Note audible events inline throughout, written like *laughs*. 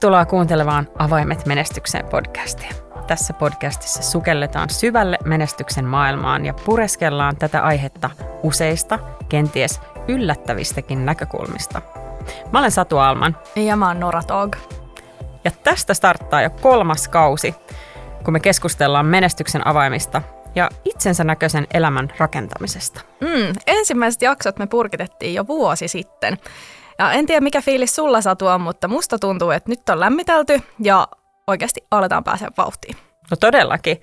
Tervetuloa kuuntelemaan Avaimet menestykseen podcastia. Tässä podcastissa sukelletaan syvälle menestyksen maailmaan ja pureskellaan tätä aihetta useista, kenties yllättävistäkin näkökulmista. Mä olen Satu Alman. Ja mä oon Nora Tog. Ja tästä starttaa jo kolmas kausi, kun me keskustellaan menestyksen avaimista ja itsensä näköisen elämän rakentamisesta. Mm, ensimmäiset jaksot me purkitettiin jo vuosi sitten. Ja en tiedä mikä fiilis sulla satua, mutta musta tuntuu, että nyt on lämmitelty ja oikeasti aletaan pääsemään vauhtiin. No todellakin.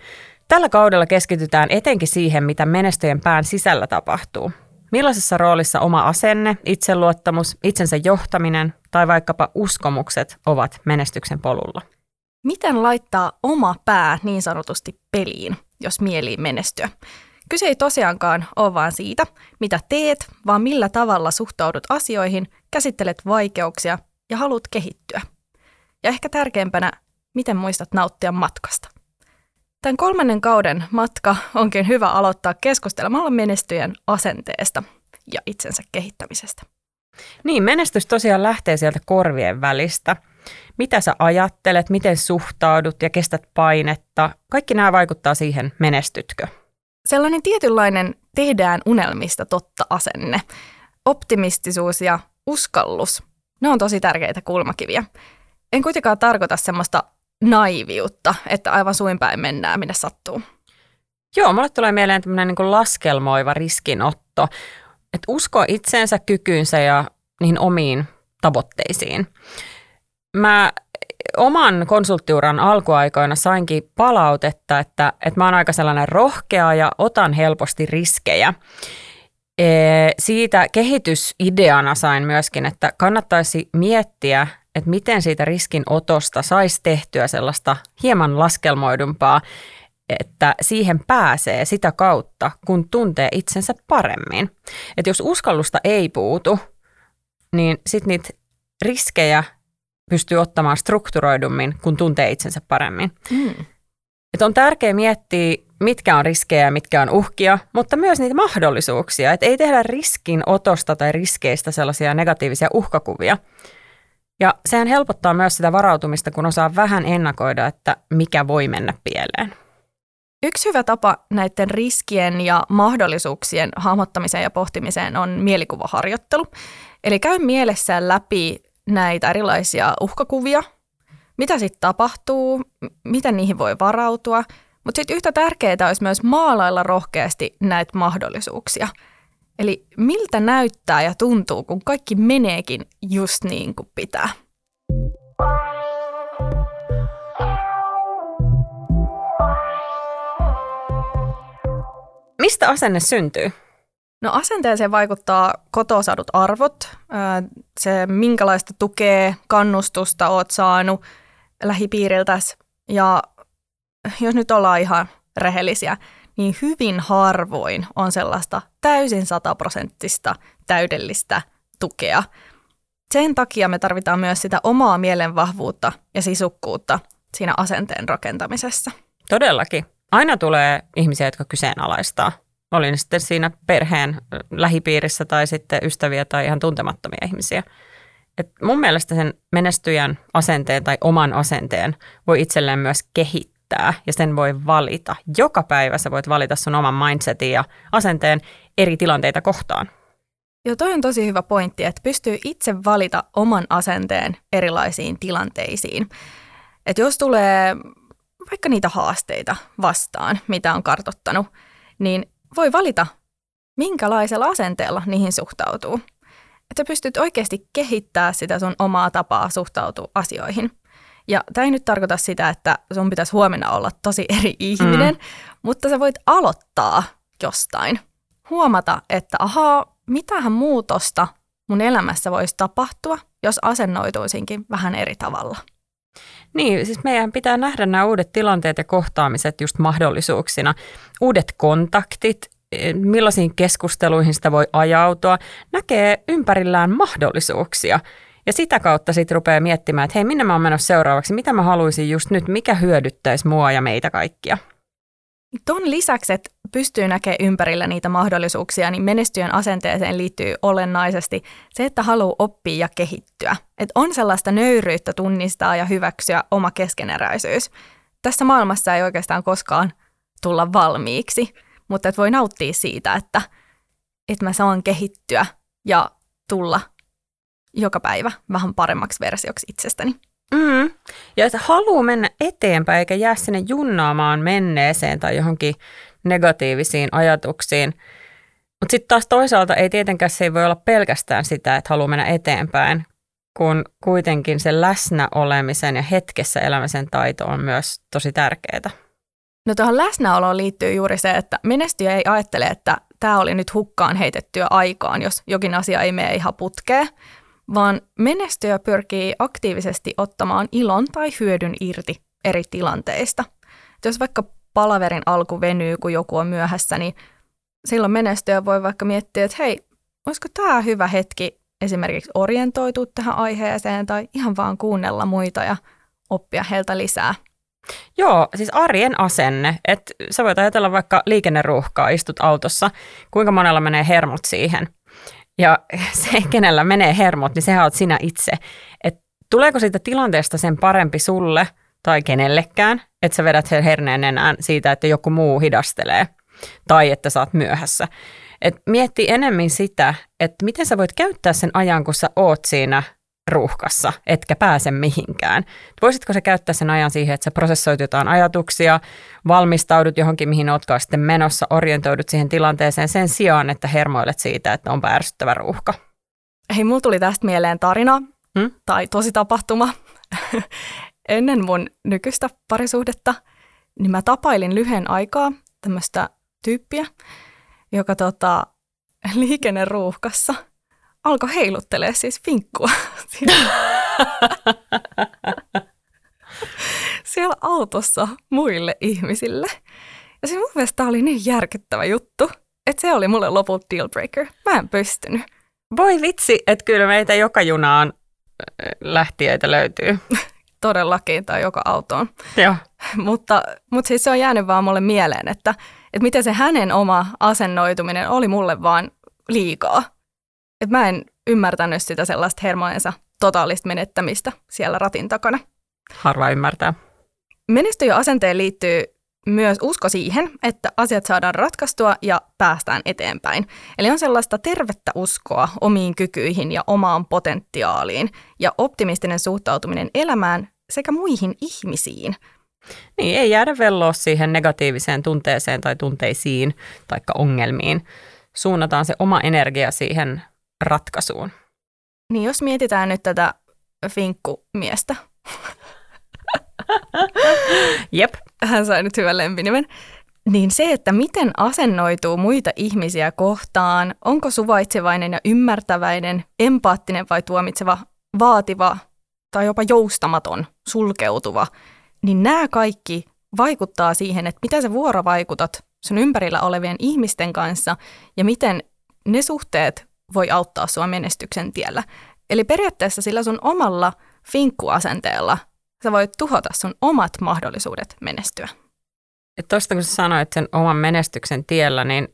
Tällä kaudella keskitytään etenkin siihen, mitä menestyjen pään sisällä tapahtuu. Millaisessa roolissa oma asenne, itseluottamus, itsensä johtaminen tai vaikkapa uskomukset ovat menestyksen polulla? Miten laittaa oma pää niin sanotusti peliin, jos mieliin menestyä? Kyse ei tosiaankaan ole vain siitä, mitä teet, vaan millä tavalla suhtaudut asioihin, käsittelet vaikeuksia ja haluat kehittyä. Ja ehkä tärkeimpänä, miten muistat nauttia matkasta. Tämän kolmannen kauden matka onkin hyvä aloittaa keskustelemalla menestyjän asenteesta ja itsensä kehittämisestä. Niin, menestys tosiaan lähtee sieltä korvien välistä. Mitä sä ajattelet, miten suhtaudut ja kestät painetta, kaikki nämä vaikuttaa siihen, menestytkö. Sellainen tietynlainen tehdään unelmista totta asenne, optimistisuus ja uskallus, ne on tosi tärkeitä kulmakiviä. En kuitenkaan tarkoita semmoista naiviutta, että aivan suinpäin mennään, minne sattuu. Joo, mulle tulee mieleen tämmöinen niin laskelmoiva riskinotto, että usko itseensä, kykyynsä ja niihin omiin tavoitteisiin. Mä oman konsulttiuran alkuaikoina sainkin palautetta, että, että mä oon aika sellainen rohkea ja otan helposti riskejä. E, siitä kehitysideana sain myöskin, että kannattaisi miettiä, että miten siitä riskinotosta saisi tehtyä sellaista hieman laskelmoidumpaa, että siihen pääsee sitä kautta, kun tuntee itsensä paremmin. Että jos uskallusta ei puutu, niin sitten niitä riskejä pystyy ottamaan strukturoidummin, kun tuntee itsensä paremmin. Mm. Et on tärkeää miettiä, mitkä on riskejä ja mitkä on uhkia, mutta myös niitä mahdollisuuksia. Et ei tehdä riskin otosta tai riskeistä sellaisia negatiivisia uhkakuvia. Ja sehän helpottaa myös sitä varautumista, kun osaa vähän ennakoida, että mikä voi mennä pieleen. Yksi hyvä tapa näiden riskien ja mahdollisuuksien hahmottamiseen ja pohtimiseen on mielikuvaharjoittelu. Eli käy mielessään läpi näitä erilaisia uhkakuvia, mitä sitten tapahtuu, miten niihin voi varautua. Mutta sitten yhtä tärkeää olisi myös maalailla rohkeasti näitä mahdollisuuksia. Eli miltä näyttää ja tuntuu, kun kaikki meneekin just niin kuin pitää. Mistä asenne syntyy? No asenteeseen vaikuttaa kotoa saadut arvot, se minkälaista tukea, kannustusta oot saanut lähipiiriltäsi. Ja jos nyt ollaan ihan rehellisiä, niin hyvin harvoin on sellaista täysin sataprosenttista täydellistä tukea. Sen takia me tarvitaan myös sitä omaa mielenvahvuutta ja sisukkuutta siinä asenteen rakentamisessa. Todellakin. Aina tulee ihmisiä, jotka kyseenalaistaa oli sitten siinä perheen lähipiirissä tai sitten ystäviä tai ihan tuntemattomia ihmisiä. Et mun mielestä sen menestyjän asenteen tai oman asenteen voi itselleen myös kehittää ja sen voi valita. Joka päivä sä voit valita sun oman mindsetin ja asenteen eri tilanteita kohtaan. Joo, toi on tosi hyvä pointti, että pystyy itse valita oman asenteen erilaisiin tilanteisiin. Että jos tulee vaikka niitä haasteita vastaan, mitä on kartottanut, niin voi valita, minkälaisella asenteella niihin suhtautuu. Että sä pystyt oikeasti kehittämään sitä sun omaa tapaa suhtautua asioihin. Ja tämä ei nyt tarkoita sitä, että sun pitäisi huomenna olla tosi *laughs* eri ihminen, mm. mutta sä voit aloittaa jostain. Huomata, että ahaa, mitähän muutosta mun elämässä voisi tapahtua, jos asennoituisinkin vähän eri tavalla. Niin, siis meidän pitää nähdä nämä uudet tilanteet ja kohtaamiset just mahdollisuuksina. Uudet kontaktit, eh, millaisiin keskusteluihin sitä voi ajautua, näkee ympärillään mahdollisuuksia. Ja sitä kautta sitten rupeaa miettimään, että hei, minne mä oon menossa seuraavaksi, mitä mä haluaisin just nyt, mikä hyödyttäisi mua ja meitä kaikkia. Ton lisäksi, että pystyy näkemään ympärillä niitä mahdollisuuksia, niin menestyjän asenteeseen liittyy olennaisesti se, että haluaa oppia ja kehittyä. Että on sellaista nöyryyttä tunnistaa ja hyväksyä oma keskeneräisyys. Tässä maailmassa ei oikeastaan koskaan tulla valmiiksi, mutta että voi nauttia siitä, että, että mä saan kehittyä ja tulla joka päivä vähän paremmaksi versioksi itsestäni. Mm. Ja että haluaa mennä eteenpäin eikä jää sinne junnaamaan menneeseen tai johonkin negatiivisiin ajatuksiin. Mutta sitten taas toisaalta ei tietenkään se ei voi olla pelkästään sitä, että haluaa mennä eteenpäin, kun kuitenkin se läsnäolemisen ja hetkessä elämisen taito on myös tosi tärkeää. No tuohon läsnäoloon liittyy juuri se, että menestyjä ei ajattele, että tämä oli nyt hukkaan heitettyä aikaan, jos jokin asia ei mene ihan putkeen, vaan menestyjä pyrkii aktiivisesti ottamaan ilon tai hyödyn irti eri tilanteista. Jos vaikka palaverin alku venyy, kun joku on myöhässä, niin silloin menestyjä voi vaikka miettiä, että hei, olisiko tämä hyvä hetki esimerkiksi orientoitua tähän aiheeseen tai ihan vaan kuunnella muita ja oppia heiltä lisää. Joo, siis arjen asenne. Että sä voit ajatella vaikka liikenneruuhkaa, istut autossa, kuinka monella menee hermot siihen. Ja *laughs* se, kenellä menee hermot, niin sehän oot sinä itse. Et tuleeko siitä tilanteesta sen parempi sulle tai kenellekään, että sä vedät sen herneen enää siitä, että joku muu hidastelee tai että sä oot myöhässä. Et mietti enemmän sitä, että miten sä voit käyttää sen ajan, kun sä oot siinä ruuhkassa, etkä pääse mihinkään. Voisitko se käyttää sen ajan siihen, että sä prosessoit jotain ajatuksia, valmistaudut johonkin, mihin ootkaan sitten menossa, orientoidut siihen tilanteeseen sen sijaan, että hermoilet siitä, että on ärsyttävä ruuhka? Hei, mulla tuli tästä mieleen tarina hmm? tai tosi tapahtuma. *laughs* Ennen mun nykyistä parisuhdetta, niin mä tapailin lyhyen aikaa tämmöistä tyyppiä, joka tota, *laughs* liikenneruuhkassa – alkoi heiluttelee siis vinkkua. *laughs* siellä autossa muille ihmisille. Ja se mun mielestä oli niin järkyttävä juttu, että se oli mulle loput dealbreaker. Mä en pystynyt. Voi vitsi, että kyllä meitä joka junaan lähtiöitä löytyy. *laughs* Todellakin, tai joka autoon. Joo. mutta, mutta siis se on jäänyt vaan mulle mieleen, että, että miten se hänen oma asennoituminen oli mulle vaan liikaa. Et mä en ymmärtänyt sitä sellaista hermojensa totaalista menettämistä siellä ratin takana. Harva ymmärtää. Menestyjä asenteen liittyy myös usko siihen, että asiat saadaan ratkaistua ja päästään eteenpäin. Eli on sellaista tervettä uskoa omiin kykyihin ja omaan potentiaaliin ja optimistinen suhtautuminen elämään sekä muihin ihmisiin. Niin, ei jäädä velloa siihen negatiiviseen tunteeseen tai tunteisiin tai ongelmiin. Suunnataan se oma energia siihen ratkaisuun. Niin jos mietitään nyt tätä finkkumiestä. *laughs* Jep. Hän sai nyt hyvän lempinimen. Niin se, että miten asennoituu muita ihmisiä kohtaan, onko suvaitsevainen ja ymmärtäväinen, empaattinen vai tuomitseva, vaativa tai jopa joustamaton, sulkeutuva, niin nämä kaikki vaikuttaa siihen, että mitä sä vuorovaikutat sun ympärillä olevien ihmisten kanssa ja miten ne suhteet voi auttaa sua menestyksen tiellä. Eli periaatteessa sillä sun omalla finkkuasenteella sä voit tuhota sun omat mahdollisuudet menestyä. Tuosta kun sä sanoit sen oman menestyksen tiellä, niin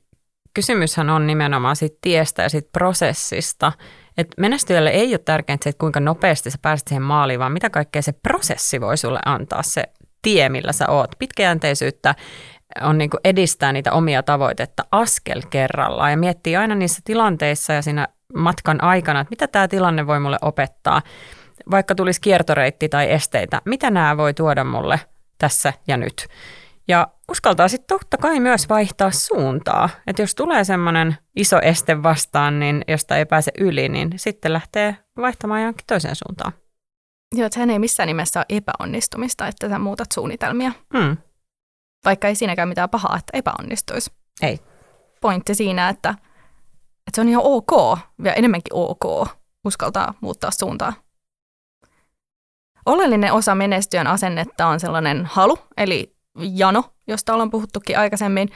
kysymyshän on nimenomaan siitä tiestä ja siitä prosessista. Että menestyjälle ei ole tärkeintä se, että kuinka nopeasti sä pääset siihen maaliin, vaan mitä kaikkea se prosessi voi sulle antaa, se tie, millä sä oot. Pitkäjänteisyyttä, on niin kuin edistää niitä omia tavoitetta askel kerrallaan ja miettii aina niissä tilanteissa ja siinä matkan aikana, että mitä tämä tilanne voi mulle opettaa, vaikka tulisi kiertoreitti tai esteitä, mitä nämä voi tuoda mulle tässä ja nyt. Ja uskaltaa sitten totta kai myös vaihtaa suuntaa. Että jos tulee semmoinen iso este vastaan, niin josta ei pääse yli, niin sitten lähtee vaihtamaan johonkin toiseen suuntaan. Joo, että sehän ei missään nimessä ole epäonnistumista, että sä muutat suunnitelmia. Hmm. Vaikka ei siinäkään mitään pahaa, että epäonnistuisi. Ei. Pointti siinä, että, että se on ihan ok, ja enemmänkin ok, uskaltaa muuttaa suuntaa. Oleellinen osa menestyön asennetta on sellainen halu, eli jano, josta ollaan puhuttukin aikaisemmin.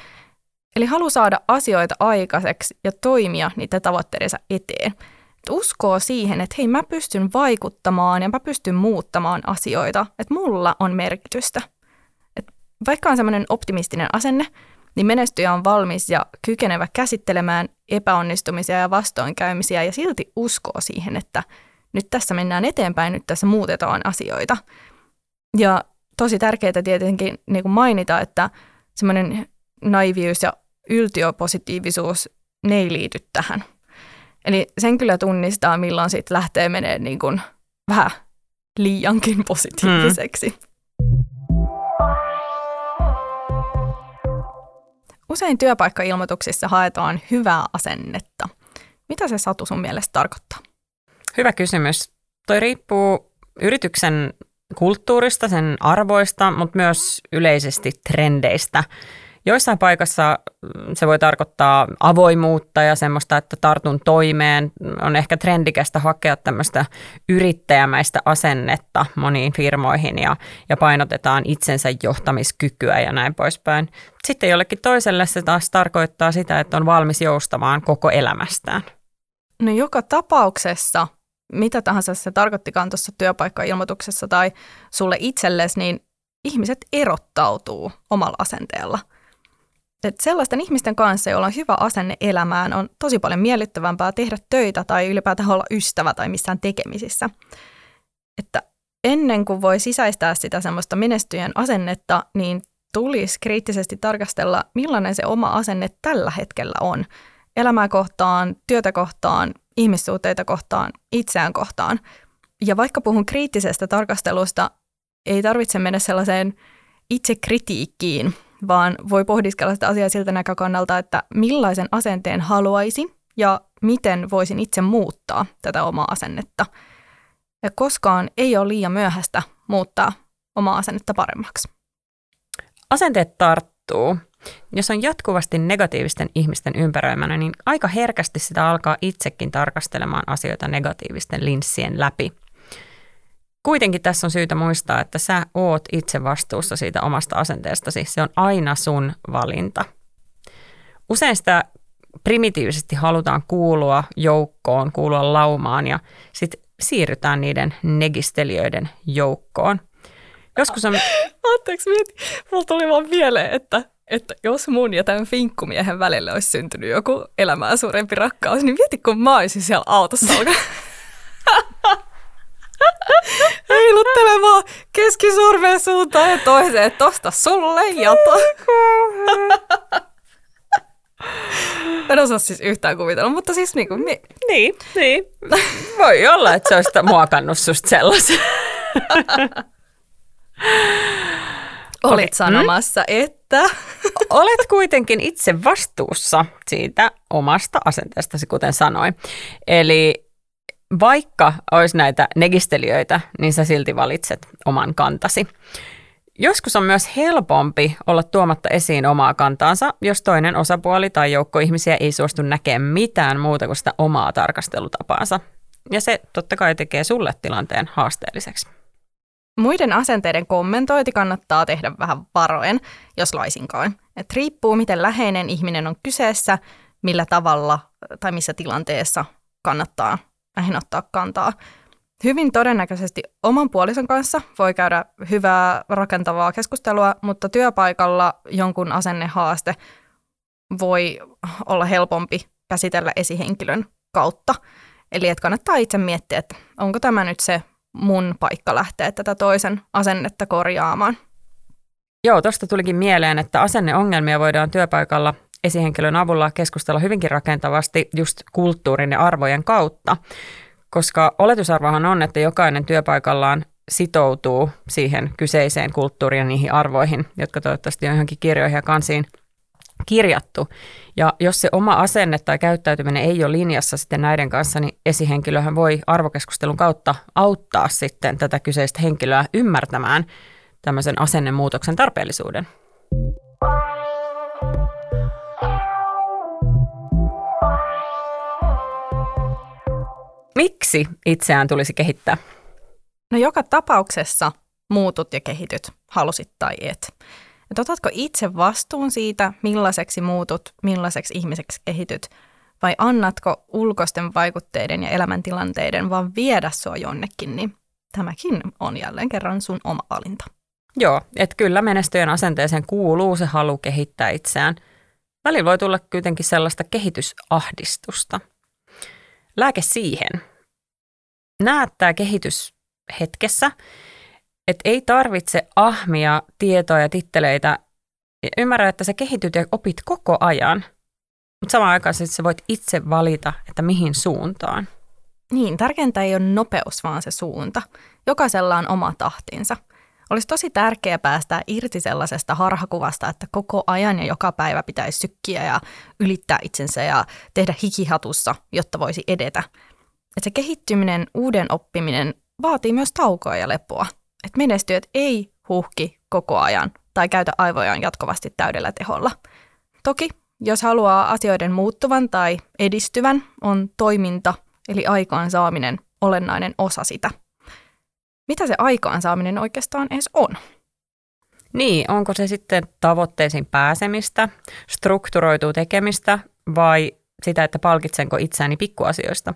Eli halu saada asioita aikaiseksi ja toimia niitä tavoitteidensa eteen. Et uskoo siihen, että hei mä pystyn vaikuttamaan ja mä pystyn muuttamaan asioita, että mulla on merkitystä – vaikka on semmoinen optimistinen asenne, niin menestyjä on valmis ja kykenevä käsittelemään epäonnistumisia ja vastoinkäymisiä ja silti uskoo siihen, että nyt tässä mennään eteenpäin, nyt tässä muutetaan asioita. Ja tosi tärkeää tietenkin niin kuin mainita, että semmoinen naivius ja yltiöpositiivisuus, ne ei liity tähän. Eli sen kyllä tunnistaa, milloin sitten lähtee menee niin kuin vähän liiankin positiiviseksi. Hmm. Usein työpaikkailmoituksissa haetaan hyvää asennetta. Mitä se Satu sun mielestä tarkoittaa? Hyvä kysymys. Toi riippuu yrityksen kulttuurista, sen arvoista, mutta myös yleisesti trendeistä. Joissain paikassa mm, se voi tarkoittaa avoimuutta ja semmoista, että tartun toimeen. On ehkä trendikästä hakea tämmöistä yrittäjämäistä asennetta moniin firmoihin ja, ja painotetaan itsensä johtamiskykyä ja näin poispäin. Sitten jollekin toiselle se taas tarkoittaa sitä, että on valmis joustamaan koko elämästään. No joka tapauksessa, mitä tahansa se tarkoittikaan tuossa työpaikkailmoituksessa tai sulle itsellesi, niin ihmiset erottautuu omalla asenteella – että sellaisten ihmisten kanssa, joilla on hyvä asenne elämään, on tosi paljon miellyttävämpää tehdä töitä tai ylipäätään olla ystävä tai missään tekemisissä. Että ennen kuin voi sisäistää sitä semmoista menestyjän asennetta, niin tulisi kriittisesti tarkastella, millainen se oma asenne tällä hetkellä on. Elämää kohtaan, työtä kohtaan, ihmissuhteita kohtaan, itseään kohtaan. Ja vaikka puhun kriittisestä tarkastelusta, ei tarvitse mennä sellaiseen itsekritiikkiin, vaan voi pohdiskella sitä asiaa siltä näkökannalta, että millaisen asenteen haluaisin ja miten voisin itse muuttaa tätä omaa asennetta. Ja koskaan ei ole liian myöhäistä muuttaa omaa asennetta paremmaksi. Asenteet tarttuu. Jos on jatkuvasti negatiivisten ihmisten ympäröimänä, niin aika herkästi sitä alkaa itsekin tarkastelemaan asioita negatiivisten linssien läpi – kuitenkin tässä on syytä muistaa, että sä oot itse vastuussa siitä omasta asenteestasi. Se on aina sun valinta. Usein sitä primitiivisesti halutaan kuulua joukkoon, kuulua laumaan ja sitten siirrytään niiden negistelijöiden joukkoon. Joskus on... Anteeksi, mieti. Mulla tuli vaan mieleen, että, että jos mun ja tämän finkkumiehen välille olisi syntynyt joku elämää suurempi rakkaus, niin mieti, kun mä olisin siellä autossa heiluttelemaan keskisormen suuntaan ja toiseen, tosta sulle ja to. En osaa siis yhtään kuvitella, mutta siis niin kuin... Mi- niin, niin. Voi olla, että se olisi muokannut susta sellaisen. Olit okay. sanomassa, mm. että... Olet kuitenkin itse vastuussa siitä omasta asenteestasi, kuten sanoin. Eli vaikka olisi näitä negistelijöitä, niin sä silti valitset oman kantasi. Joskus on myös helpompi olla tuomatta esiin omaa kantaansa, jos toinen osapuoli tai joukko ihmisiä ei suostu näkemään mitään muuta kuin sitä omaa tarkastelutapaansa. Ja se totta kai tekee sulle tilanteen haasteelliseksi. Muiden asenteiden kommentointi kannattaa tehdä vähän varoen, jos laisinkaan. Et riippuu, miten läheinen ihminen on kyseessä, millä tavalla tai missä tilanteessa kannattaa näihin ottaa kantaa. Hyvin todennäköisesti oman puolison kanssa voi käydä hyvää rakentavaa keskustelua, mutta työpaikalla jonkun asennehaaste voi olla helpompi käsitellä esihenkilön kautta. Eli että kannattaa itse miettiä, että onko tämä nyt se mun paikka lähteä tätä toisen asennetta korjaamaan. Joo, tuosta tulikin mieleen, että asenneongelmia voidaan työpaikalla esihenkilön avulla keskustella hyvinkin rakentavasti just kulttuurin ja arvojen kautta, koska oletusarvohan on, että jokainen työpaikallaan sitoutuu siihen kyseiseen kulttuuriin ja niihin arvoihin, jotka toivottavasti on johonkin kirjoihin ja kansiin kirjattu. Ja jos se oma asenne tai käyttäytyminen ei ole linjassa sitten näiden kanssa, niin esihenkilöhän voi arvokeskustelun kautta auttaa sitten tätä kyseistä henkilöä ymmärtämään tämmöisen asennemuutoksen tarpeellisuuden. Miksi itseään tulisi kehittää? No joka tapauksessa muutut ja kehityt, halusit tai et. Et otatko itse vastuun siitä, millaiseksi muutut, millaiseksi ihmiseksi kehityt, vai annatko ulkoisten vaikutteiden ja elämäntilanteiden vaan viedä sua jonnekin, niin tämäkin on jälleen kerran sun oma valinta. Joo, että kyllä menestyjän asenteeseen kuuluu se halu kehittää itseään. Välillä voi tulla kuitenkin sellaista kehitysahdistusta. Lääke siihen. Näet tämä kehitys hetkessä, että ei tarvitse ahmia tietoa ja titteleitä. Ymmärrä, että sä kehityt ja opit koko ajan, mutta samaan aikaan sä voit itse valita, että mihin suuntaan. Niin, tärkeintä ei ole nopeus, vaan se suunta. Jokaisella on oma tahtinsa. Olisi tosi tärkeää päästä irti sellaisesta harhakuvasta, että koko ajan ja joka päivä pitäisi sykkiä ja ylittää itsensä ja tehdä hikihatussa, jotta voisi edetä. Et se kehittyminen, uuden oppiminen vaatii myös taukoa ja lepoa. Et menestyöt ei huhki koko ajan tai käytä aivojaan jatkuvasti täydellä teholla. Toki, jos haluaa asioiden muuttuvan tai edistyvän, on toiminta eli aikaansaaminen olennainen osa sitä. Mitä se aikaansaaminen oikeastaan edes on? Niin, onko se sitten tavoitteisiin pääsemistä, strukturoituu tekemistä vai sitä, että palkitsenko itseäni pikkuasioista?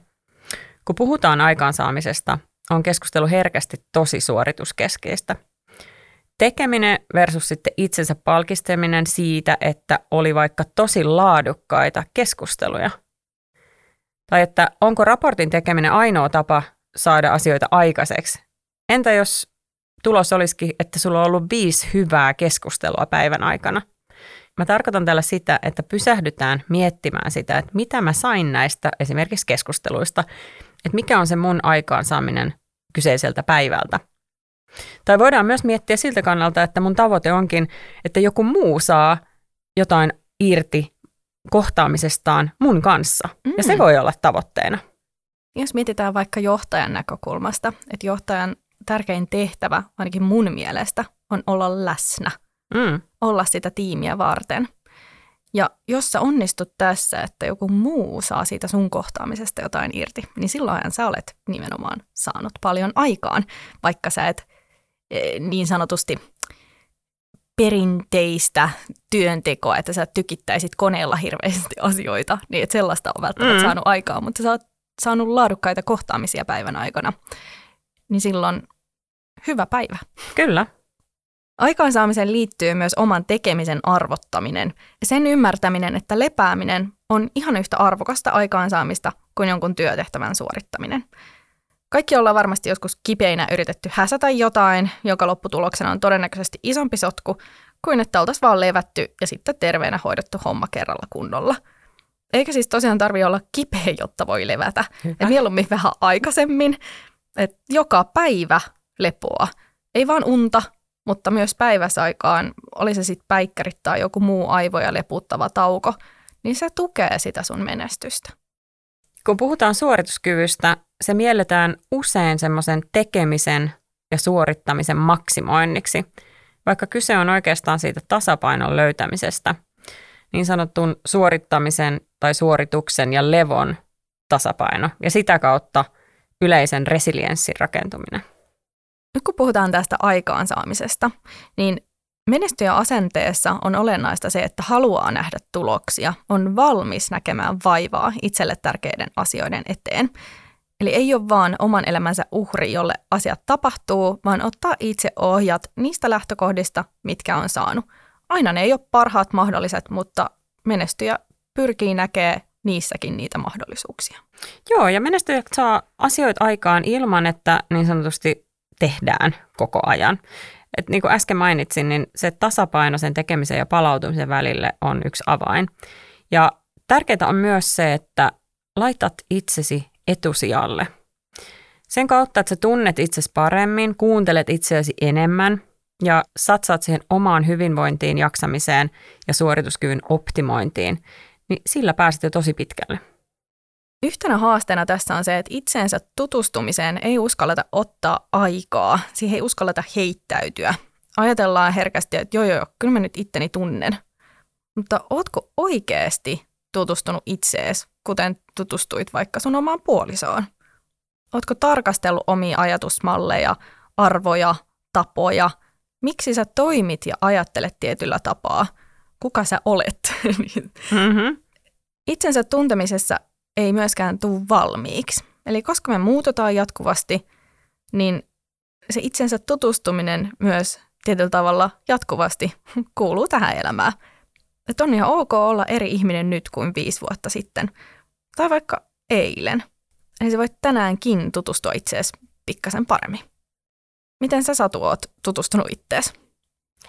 Kun puhutaan aikaansaamisesta, on keskustelu herkästi tosi suorituskeskeistä. Tekeminen versus sitten itsensä palkisteminen siitä, että oli vaikka tosi laadukkaita keskusteluja. Tai että onko raportin tekeminen ainoa tapa saada asioita aikaiseksi? Entä jos tulos olisikin, että sulla on ollut viisi hyvää keskustelua päivän aikana? Mä tarkoitan tällä sitä, että pysähdytään miettimään sitä, että mitä mä sain näistä esimerkiksi keskusteluista, että mikä on se mun aikaansaaminen kyseiseltä päivältä. Tai voidaan myös miettiä siltä kannalta, että mun tavoite onkin, että joku muu saa jotain irti kohtaamisestaan mun kanssa. Mm. Ja se mm. voi olla tavoitteena. Jos mietitään vaikka johtajan näkökulmasta, että johtajan tärkein tehtävä, ainakin mun mielestä, on olla läsnä. Mm. Olla sitä tiimiä varten. Ja jos sä onnistut tässä, että joku muu saa siitä sun kohtaamisesta jotain irti, niin silloin sä olet nimenomaan saanut paljon aikaan, vaikka sä et e, niin sanotusti perinteistä työntekoa, että sä tykittäisit koneella hirveästi asioita, niin että sellaista on välttämättä mm. saanut aikaa, mutta sä oot saanut laadukkaita kohtaamisia päivän aikana, niin silloin hyvä päivä. Kyllä. Aikaansaamiseen liittyy myös oman tekemisen arvottaminen ja sen ymmärtäminen, että lepääminen on ihan yhtä arvokasta aikaansaamista kuin jonkun työtehtävän suorittaminen. Kaikki ollaan varmasti joskus kipeinä yritetty häsätä jotain, joka lopputuloksena on todennäköisesti isompi sotku kuin että oltaisiin vaan levätty ja sitten terveenä hoidettu homma kerralla kunnolla. Eikä siis tosiaan tarvi olla kipeä, jotta voi levätä. Ja mieluummin vähän aikaisemmin. Et joka päivä lepoa. Ei vaan unta, mutta myös päiväsaikaan, oli se sitten päikkärit tai joku muu aivoja leputtava tauko, niin se tukee sitä sun menestystä. Kun puhutaan suorituskyvystä, se mielletään usein semmoisen tekemisen ja suorittamisen maksimoinniksi, vaikka kyse on oikeastaan siitä tasapainon löytämisestä, niin sanotun suorittamisen tai suorituksen ja levon tasapaino ja sitä kautta yleisen resilienssin rakentuminen. Nyt kun puhutaan tästä aikaansaamisesta, niin menestyjä asenteessa on olennaista se, että haluaa nähdä tuloksia, on valmis näkemään vaivaa itselle tärkeiden asioiden eteen. Eli ei ole vaan oman elämänsä uhri, jolle asiat tapahtuu, vaan ottaa itse ohjat niistä lähtökohdista, mitkä on saanut. Aina ne ei ole parhaat mahdolliset, mutta menestyjä pyrkii näkemään niissäkin niitä mahdollisuuksia. Joo, ja menestyjät saa asioita aikaan ilman, että niin sanotusti tehdään koko ajan. Et niin kuin äsken mainitsin, niin se tasapaino sen tekemisen ja palautumisen välille on yksi avain. Ja tärkeää on myös se, että laitat itsesi etusijalle. Sen kautta, että sä tunnet itsesi paremmin, kuuntelet itseäsi enemmän ja satsaat siihen omaan hyvinvointiin, jaksamiseen ja suorituskyvyn optimointiin, niin sillä pääset jo tosi pitkälle. Yhtenä haasteena tässä on se, että itseensä tutustumiseen ei uskalleta ottaa aikaa, siihen ei uskalleta heittäytyä. Ajatellaan herkästi, että joo joo, kyllä mä nyt itteni tunnen. Mutta ootko oikeasti tutustunut itseesi, kuten tutustuit vaikka sun omaan puolisoon? Ootko tarkastellut omia ajatusmalleja, arvoja, tapoja? Miksi sä toimit ja ajattelet tietyllä tapaa? Kuka sä olet? *laughs* mm-hmm. Itsensä tuntemisessa ei myöskään tule valmiiksi. Eli koska me muututaan jatkuvasti, niin se itsensä tutustuminen myös tietyllä tavalla jatkuvasti *laughs* kuuluu tähän elämään. Että on ihan ok olla eri ihminen nyt kuin viisi vuotta sitten. Tai vaikka eilen. Eli sä voit tänäänkin tutustua itseesi pikkasen paremmin. Miten sä Satu oot tutustunut ittees?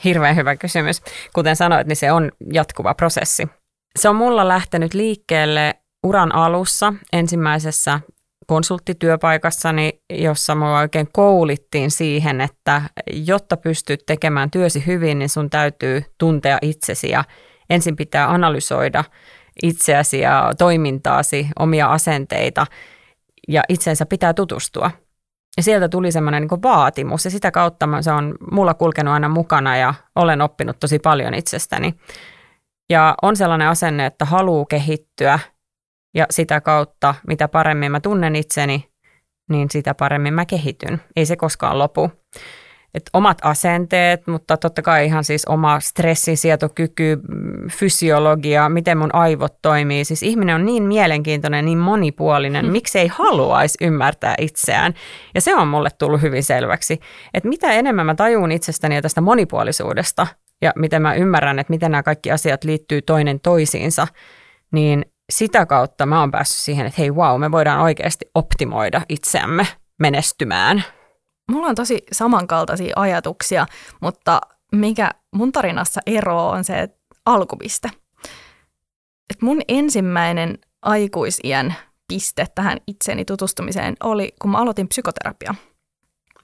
Hirveän hyvä kysymys. Kuten sanoit, niin se on jatkuva prosessi. Se on mulla lähtenyt liikkeelle uran alussa ensimmäisessä konsulttityöpaikassani, jossa mua oikein koulittiin siihen, että jotta pystyt tekemään työsi hyvin, niin sun täytyy tuntea itsesi ja ensin pitää analysoida itseäsi ja toimintaasi, omia asenteita ja itsensä pitää tutustua. Ja sieltä tuli semmoinen niin vaatimus ja sitä kautta se on mulla kulkenut aina mukana ja olen oppinut tosi paljon itsestäni. Ja on sellainen asenne, että haluaa kehittyä ja sitä kautta, mitä paremmin mä tunnen itseni, niin sitä paremmin mä kehityn. Ei se koskaan lopu. Et omat asenteet, mutta totta kai ihan siis oma stressinsietokyky, fysiologia, miten mun aivot toimii. Siis ihminen on niin mielenkiintoinen, niin monipuolinen, mm. miksi ei haluaisi ymmärtää itseään. Ja se on mulle tullut hyvin selväksi, että mitä enemmän mä tajun itsestäni ja tästä monipuolisuudesta ja miten mä ymmärrän, että miten nämä kaikki asiat liittyy toinen toisiinsa, niin sitä kautta mä oon päässyt siihen, että hei wow, me voidaan oikeasti optimoida itseämme menestymään. Mulla on tosi samankaltaisia ajatuksia, mutta mikä mun tarinassa ero on se että alkupiste. Et mun ensimmäinen aikuisien piste tähän itseni tutustumiseen oli, kun mä aloitin psykoterapia.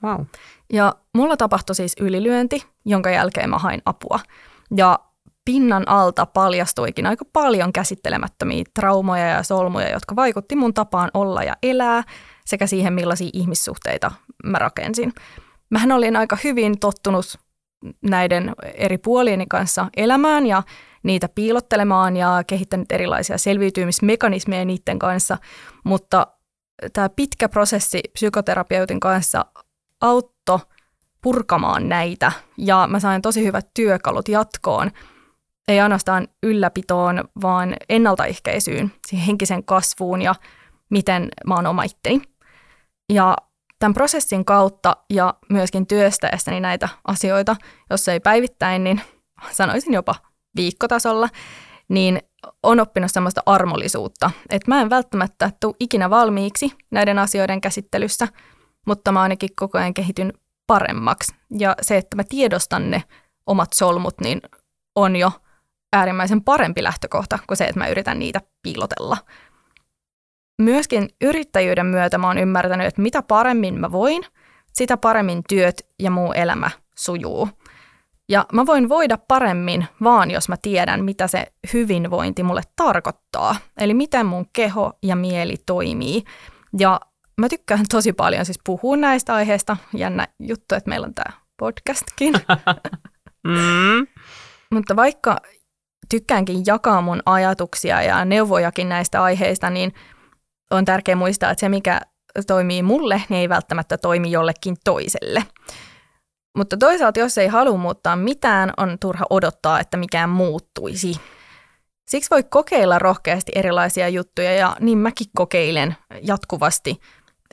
Wow. Ja mulla tapahtui siis ylilyönti, jonka jälkeen mä hain apua. Ja pinnan alta paljastuikin aika paljon käsittelemättömiä traumoja ja solmuja, jotka vaikutti mun tapaan olla ja elää sekä siihen, millaisia ihmissuhteita mä rakensin. Mähän olin aika hyvin tottunut näiden eri puolieni kanssa elämään ja niitä piilottelemaan ja kehittänyt erilaisia selviytymismekanismeja niiden kanssa, mutta tämä pitkä prosessi psykoterapeutin kanssa auttoi purkamaan näitä ja mä sain tosi hyvät työkalut jatkoon – ei ainoastaan ylläpitoon, vaan ennaltaehkäisyyn, siihen henkisen kasvuun ja miten mä oon oma itteni. Ja tämän prosessin kautta ja myöskin työstäessäni näitä asioita, jos ei päivittäin, niin sanoisin jopa viikkotasolla, niin on oppinut semmoista armollisuutta, että mä en välttämättä tule ikinä valmiiksi näiden asioiden käsittelyssä, mutta mä ainakin koko ajan kehityn paremmaksi. Ja se, että mä tiedostan ne omat solmut, niin on jo äärimmäisen parempi lähtökohta kuin se, että mä yritän niitä piilotella. Myöskin yrittäjyyden myötä mä oon ymmärtänyt, että mitä paremmin mä voin, sitä paremmin työt ja muu elämä sujuu. Ja mä voin voida paremmin vaan, jos mä tiedän, mitä se hyvinvointi mulle tarkoittaa. Eli miten mun keho ja mieli toimii. Ja mä tykkään tosi paljon siis puhua näistä aiheista. Jännä juttu, että meillä on tämä podcastkin. *laughs* mm. Mutta vaikka tykkäänkin jakaa mun ajatuksia ja neuvojakin näistä aiheista, niin on tärkeää muistaa, että se mikä toimii mulle, niin ei välttämättä toimi jollekin toiselle. Mutta toisaalta, jos ei halua muuttaa mitään, on turha odottaa, että mikään muuttuisi. Siksi voi kokeilla rohkeasti erilaisia juttuja ja niin mäkin kokeilen jatkuvasti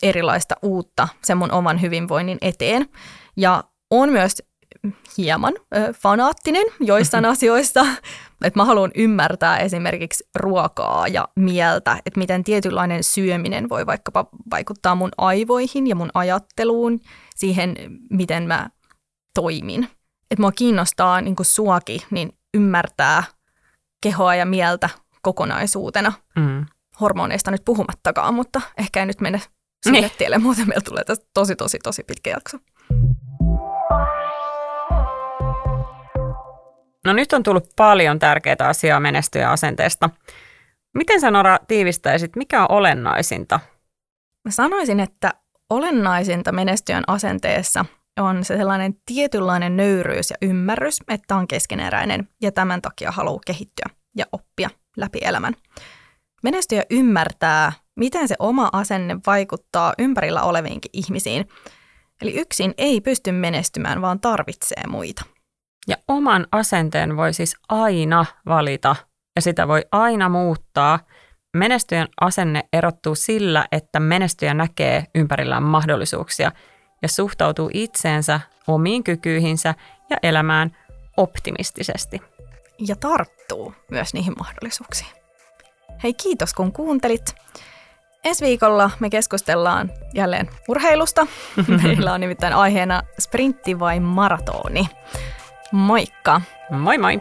erilaista uutta sen mun oman hyvinvoinnin eteen. Ja on myös hieman ö, fanaattinen joissain *laughs* asioissa, että mä haluan ymmärtää esimerkiksi ruokaa ja mieltä, että miten tietynlainen syöminen voi vaikkapa vaikuttaa mun aivoihin ja mun ajatteluun, siihen miten mä toimin. Että mua kiinnostaa niin kuin suakin, niin ymmärtää kehoa ja mieltä kokonaisuutena. Mm. Hormoneista nyt puhumattakaan, mutta ehkä ei nyt mene sinne niin. tielle, muuten meillä tulee tästä tosi, tosi, tosi pitkä jakso. No nyt on tullut paljon tärkeitä asiaa menestyä asenteesta. Miten sä Nora tiivistäisit, mikä on olennaisinta? Mä sanoisin, että olennaisinta menestyjän asenteessa on se sellainen tietynlainen nöyryys ja ymmärrys, että on keskeneräinen ja tämän takia haluaa kehittyä ja oppia läpi elämän. Menestyjä ymmärtää, miten se oma asenne vaikuttaa ympärillä oleviinkin ihmisiin. Eli yksin ei pysty menestymään, vaan tarvitsee muita. Ja oman asenteen voi siis aina valita ja sitä voi aina muuttaa. Menestyjän asenne erottuu sillä, että menestyjä näkee ympärillään mahdollisuuksia ja suhtautuu itseensä, omiin kykyihinsä ja elämään optimistisesti. Ja tarttuu myös niihin mahdollisuuksiin. Hei kiitos kun kuuntelit. Ensi viikolla me keskustellaan jälleen urheilusta. *laughs* Meillä on nimittäin aiheena sprintti vai maratoni. Moikka! Moi moi!